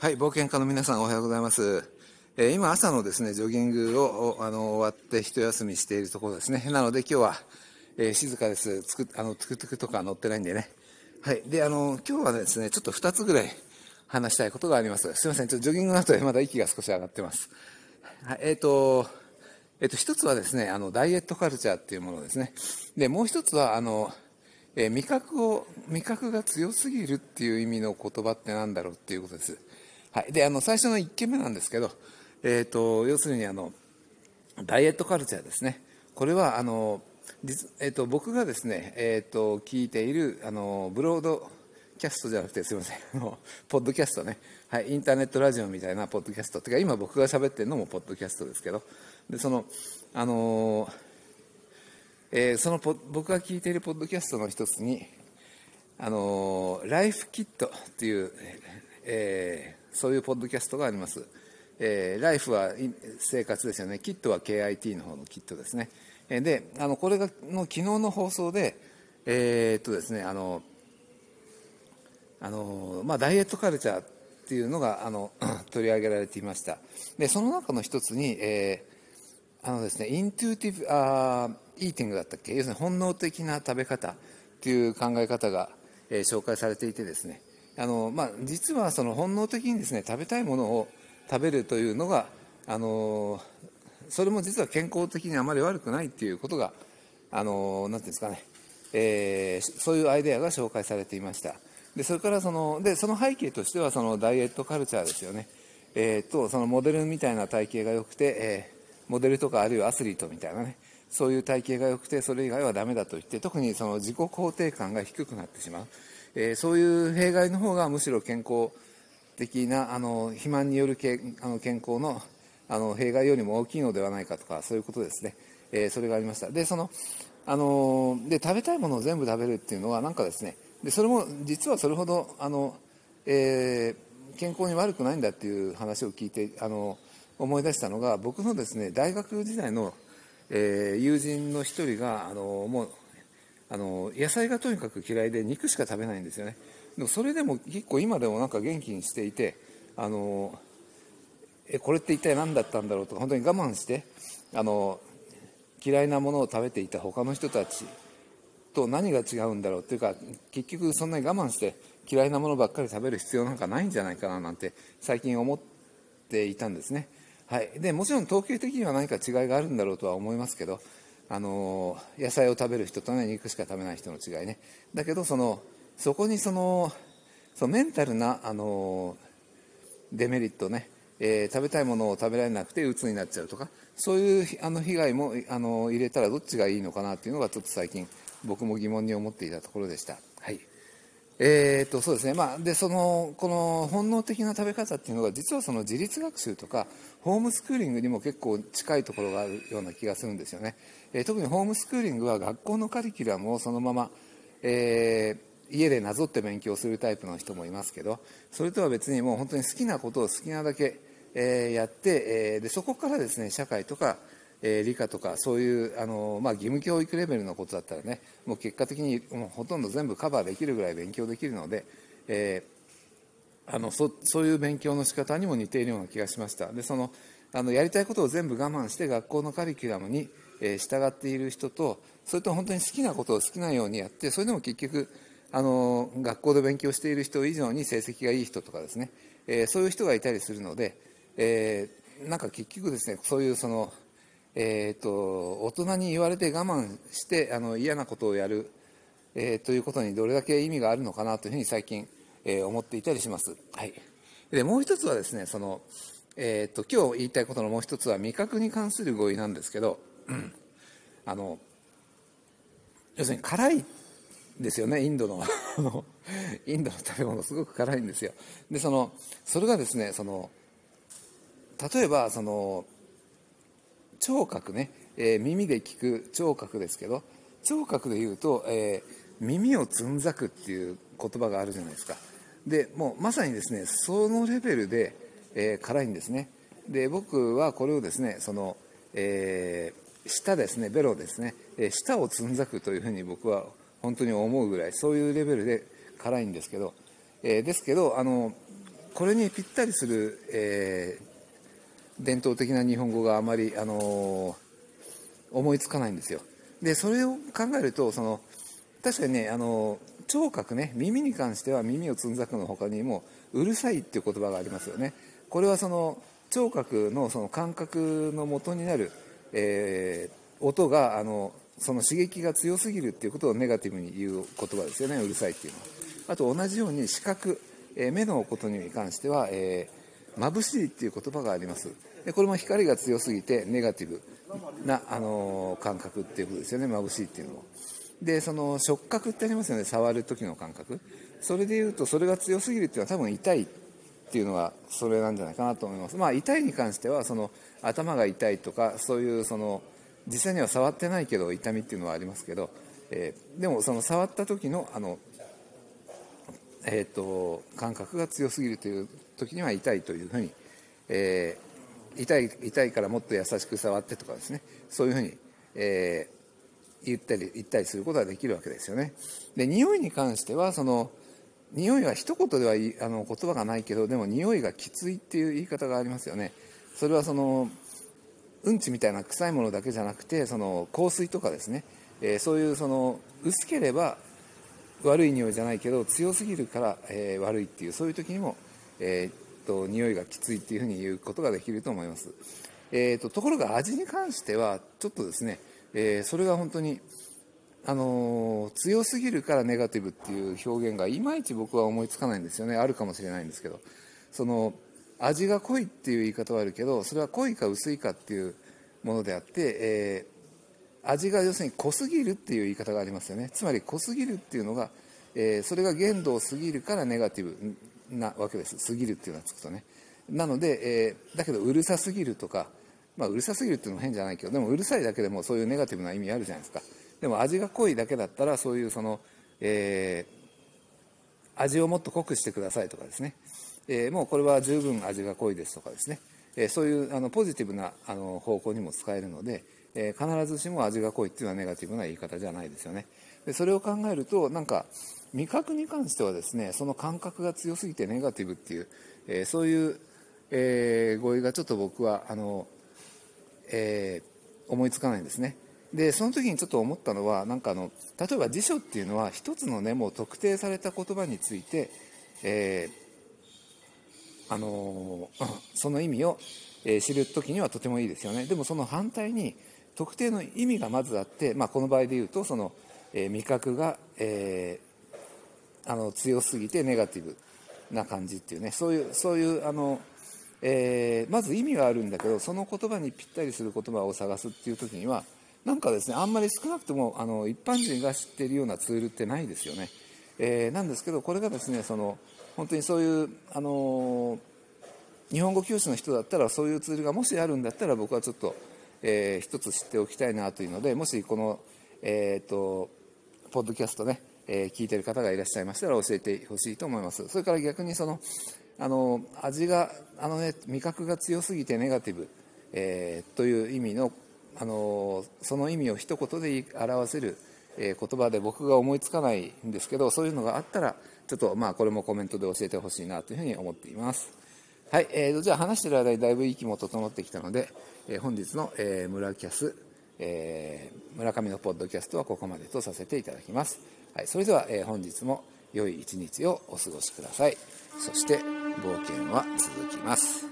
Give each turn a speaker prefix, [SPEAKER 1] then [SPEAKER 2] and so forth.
[SPEAKER 1] はい、冒険家の皆さんおはようございます。えー、今朝のですね、ジョギングをあの終わって一休みしているところですね。なので今日は、えー、静かです。つくあのトゥクトゥクとか乗ってないんでね。はい。で、あの、今日はですね、ちょっと2つぐらい話したいことがあります。すいません、ちょっとジョギングの後でまだ息が少し上がってます。はい、えっ、ー、と、えっ、と、一つはですね、あの、ダイエットカルチャーっていうものですね。で、もう一つは、あの、えー、味覚を、味覚が強すぎるっていう意味の言葉って何だろうっていうことです。はい、であの最初の1件目なんですけど、えーと、要するにあのダイエットカルチャーですね、これはあの、えーと、僕がですね、えーと、聞いているあのブロードキャストじゃなくてすみません。あのポッドキャストね、はい、インターネットラジオみたいなポッドキャスト。てか今僕が喋ってるのもポッドキャストですけど。でそのあのえー、その僕が聞いているポッドキャストの一つにあのライフキットっていう、えー、そういうポッドキャストがあります。えー、ライフは生活ですよね、キットは KIT の方のキットですね。で、あのこれがの昨日の放送で、えー、っとですね、あのあのまあ、ダイエットカルチャーっていうのがあの 取り上げられていました。で、その中の一つに、えー、あのですね、イントゥーティブあイーティングだったっけ、要するに本能的な食べ方っていう考え方が、えー、紹介されていてですね、あの、まあ、実はその本能的にですね食べたいものを食べるというのがあのそれも実は健康的にあまり悪くないっていうことがあのなんていうんですかね、えー、そういうアイデアが紹介されていました。でそれからそのでその背景としてはそのダイエットカルチャーですよね、えーと、そのモデルみたいな体型が良くて、えー、モデルとかあるいはアスリートみたいなねそういう体型が良くてそれ以外はダメだと言って特にその自己肯定感が低くなってしまう。えー、そういう弊害の方がむしろ健康的なあの肥満によるけあの健康のあの弊害よりも大きいのではないかとかそういうことですね、えー、それがありました。でそのあので食べたいものを全部食べるっていうのはなんかですねでそれも実はそれほどあの、えー、健康に悪くないんだっていう話を聞いてあの思い出したのが僕のですね大学時代の、えー、友人の一人があのもうあの野菜がとにかく嫌いで肉しか食べないんですよね。でもそれでも結構今でもなんか元気にしていてあのえこれって一体何だったんだろうとか本当に我慢してあの嫌いなものを食べていた他の人たちと何が違うんだろうっていうか結局そんなに我慢して嫌いなものばっかり食べる必要なんかないんじゃないかななんて最近思っていたんですね、はい、でもちろん統計的には何か違いがあるんだろうとは思いますけどあの野菜を食べる人と、ね、肉しか食べない人の違いね。だけどそのそこにそのそのメンタルなあのデメリットね、えー、食べたいものを食べられなくて鬱になっちゃうとかそういうあの被害もあの入れたらどっちがいいのかなっていうのがちょっと最近僕も疑問に思っていたところでした。はい。えーとそうですねまあ、でそのこの本能的な食べ方っていうのが実はその自立学習とかホームスクーリングにも結構近いところがあるような気がするんですよね。えー、特にホームスクーリングは学校のカリキュラムをそのまま、えー、家でなぞって勉強するタイプの人もいますけどそれとは別にもう本当に好きなことを好きなだけ、えー、やって、えー、でそこからですね社会とか、えー、理科とかそういうあの、まあ、義務教育レベルのことだったらねもう結果的にもうほとんど全部カバーできるぐらい勉強できるので、えー、あのそそういう勉強の仕方にも似ているような気がしました。でそのあのやりたいことを全部我慢して学校のカリキュラムにえ従っている人とそれと本当に好きなことを好きなようにやってそれでも結局あの学校で勉強している人以上に成績がいい人とかですね、えそういう人がいたりするので、えー、なんか結局ですねそういうその、えーと、大人に言われて我慢してあの嫌なことをやる、えー、ということにどれだけ意味があるのかなというふうに最近、えー、思っていたりします。はい、でもう一つはですねその、えーと今日言いたいことのもう一つは味覚に関する語彙なんですけどあの要するに辛いですよねインドの インドの食べ物すごく辛いんですよでそのそれがですねその例えばその聴覚ね、えー、耳で聞く聴覚ですけど聴覚で言うと、えー、耳をつんざくっていう言葉があるじゃないですか。でもうまさにですねそのレベルで、えー、辛いんですね。で僕はこれをですねその、えー、舌ですね、ベロですね、え舌をつんざくというふうに僕は本当に思うぐらい、そういうレベルで辛いんですけど、え、ですけどあの、これにぴったりする、えー、伝統的な日本語があまり、あの思いつかないんですよ。でそれを考えるとその確かにね、あの聴覚ね耳に関しては耳をつんざくの他にもうるさいっていう言葉がありますよね。これはその聴覚のその感覚の元になる、えー、音があのその刺激が強すぎるっていうことをネガティブに言う言葉ですよね。うるさいっていうのは。あと同じように視覚、えー、目のことに関しては、えー、眩しいっていう言葉があります。でこれも光が強すぎてネガティブな、あのー、感覚っていうことですよね。眩しいっていうのもでその触覚ってありますよね。触る時の感覚。それでいうとそれが強すぎるっていうのは多分痛いっていうのがそれなんじゃないかなと思います。まあ痛いに関してはその頭が痛いとかそういうその実際には触ってないけど痛みっていうのはありますけど、えー、でもその触った時のあの、えーと、感覚が強すぎるという時には痛いというふうに、えー、痛い痛いからもっと優しく触ってとかですねそういうふうに、えー、言ったり言ったりすることができるわけですよね。で匂いに関してはその匂いは一言ではあの言葉がないけどでも匂いがきついっていう言い方がありますよね。それはそのうんちみたいな臭いものだけじゃなくてその香水とかですね、えー、そういうその薄ければ悪い匂いじゃないけど強すぎるから、えー、悪いっていうそういう時にも、えー、っと匂いがきついっていうふうに言うことができると思います、えー、っとところが味に関してはちょっとですね、えそれが本当にあの強すぎるからネガティブっていう表現がいまいち僕は思いつかないんですよね。あるかもしれないんですけど。その味が濃いっていう言い方はあるけどそれは濃いか薄いかっていうものであって、えー、味が要するに濃すぎるっていう言い方がありますよね。つまり濃すぎるっていうのが、えー、それが限度を過ぎるからネガティブなわけです。過ぎるっていうのがつくとね。なので、えー、だけどうるさすぎるとか、まあ、うるさすぎるっていうのも変じゃないけどでもうるさいだけでもそういうネガティブな意味あるじゃないですか。でも味が濃いだけだったらそういうその、えー、味をもっと濃くしてくださいとかですね。えー、もうこれは十分味が濃いですとかですね、えー、そういうあのポジティブなあの方向にも使えるので、えー、必ずしも味が濃いっていうのはネガティブな言い方じゃないですよね。でそれを考えるとなんか味覚に関してはですねその感覚が強すぎてネガティブっていう、えそういう、え語彙がちょっと僕はあの、え思いつかないんですね。でその時にちょっと思ったのはなんかあの例えば辞書っていうのは一つのねもう特定された言葉について、えあの その意味を、え知る時にはとてもいいですよね。でもその反対に特定の意味がまずあって、まあ、この場合で言うとその、え味覚が、えー、あの強すぎてネガティブな感じっていうねそういうそういうあの、えー、まず意味があるんだけどその言葉にぴったりする言葉を探すっていう時にはなんかですねあんまり少なくともあの一般人が知っているようなツールってないですよね、えー、なんですけどこれがですねその本当にそういう、あの日本語教師の人だったらそういうツールがもしあるんだったら僕はちょっと、えー、一つ知っておきたいなというのでもしこの、えーと、ポッドキャストね、えー、聞いてる方がいらっしゃいましたら教えてほしいと思いますそれから逆にそのあの味があの、ね、味覚が強すぎてネガティブ、えー、という意味のあのその意味を一言で表せる、えー、言葉で僕が思いつかないんですけどそういうのがあったらちょっとまあこれもコメントで教えてほしいなというふうに思っています。はい、えー、じゃあ話してる間にだいぶ息も整ってきたので、えー、本日の、えー、村キャス、えー、村上のポッドキャストはここまでとさせていただきます。はい、それでは、えー、本日も良い一日をお過ごしください。そして冒険は続きます。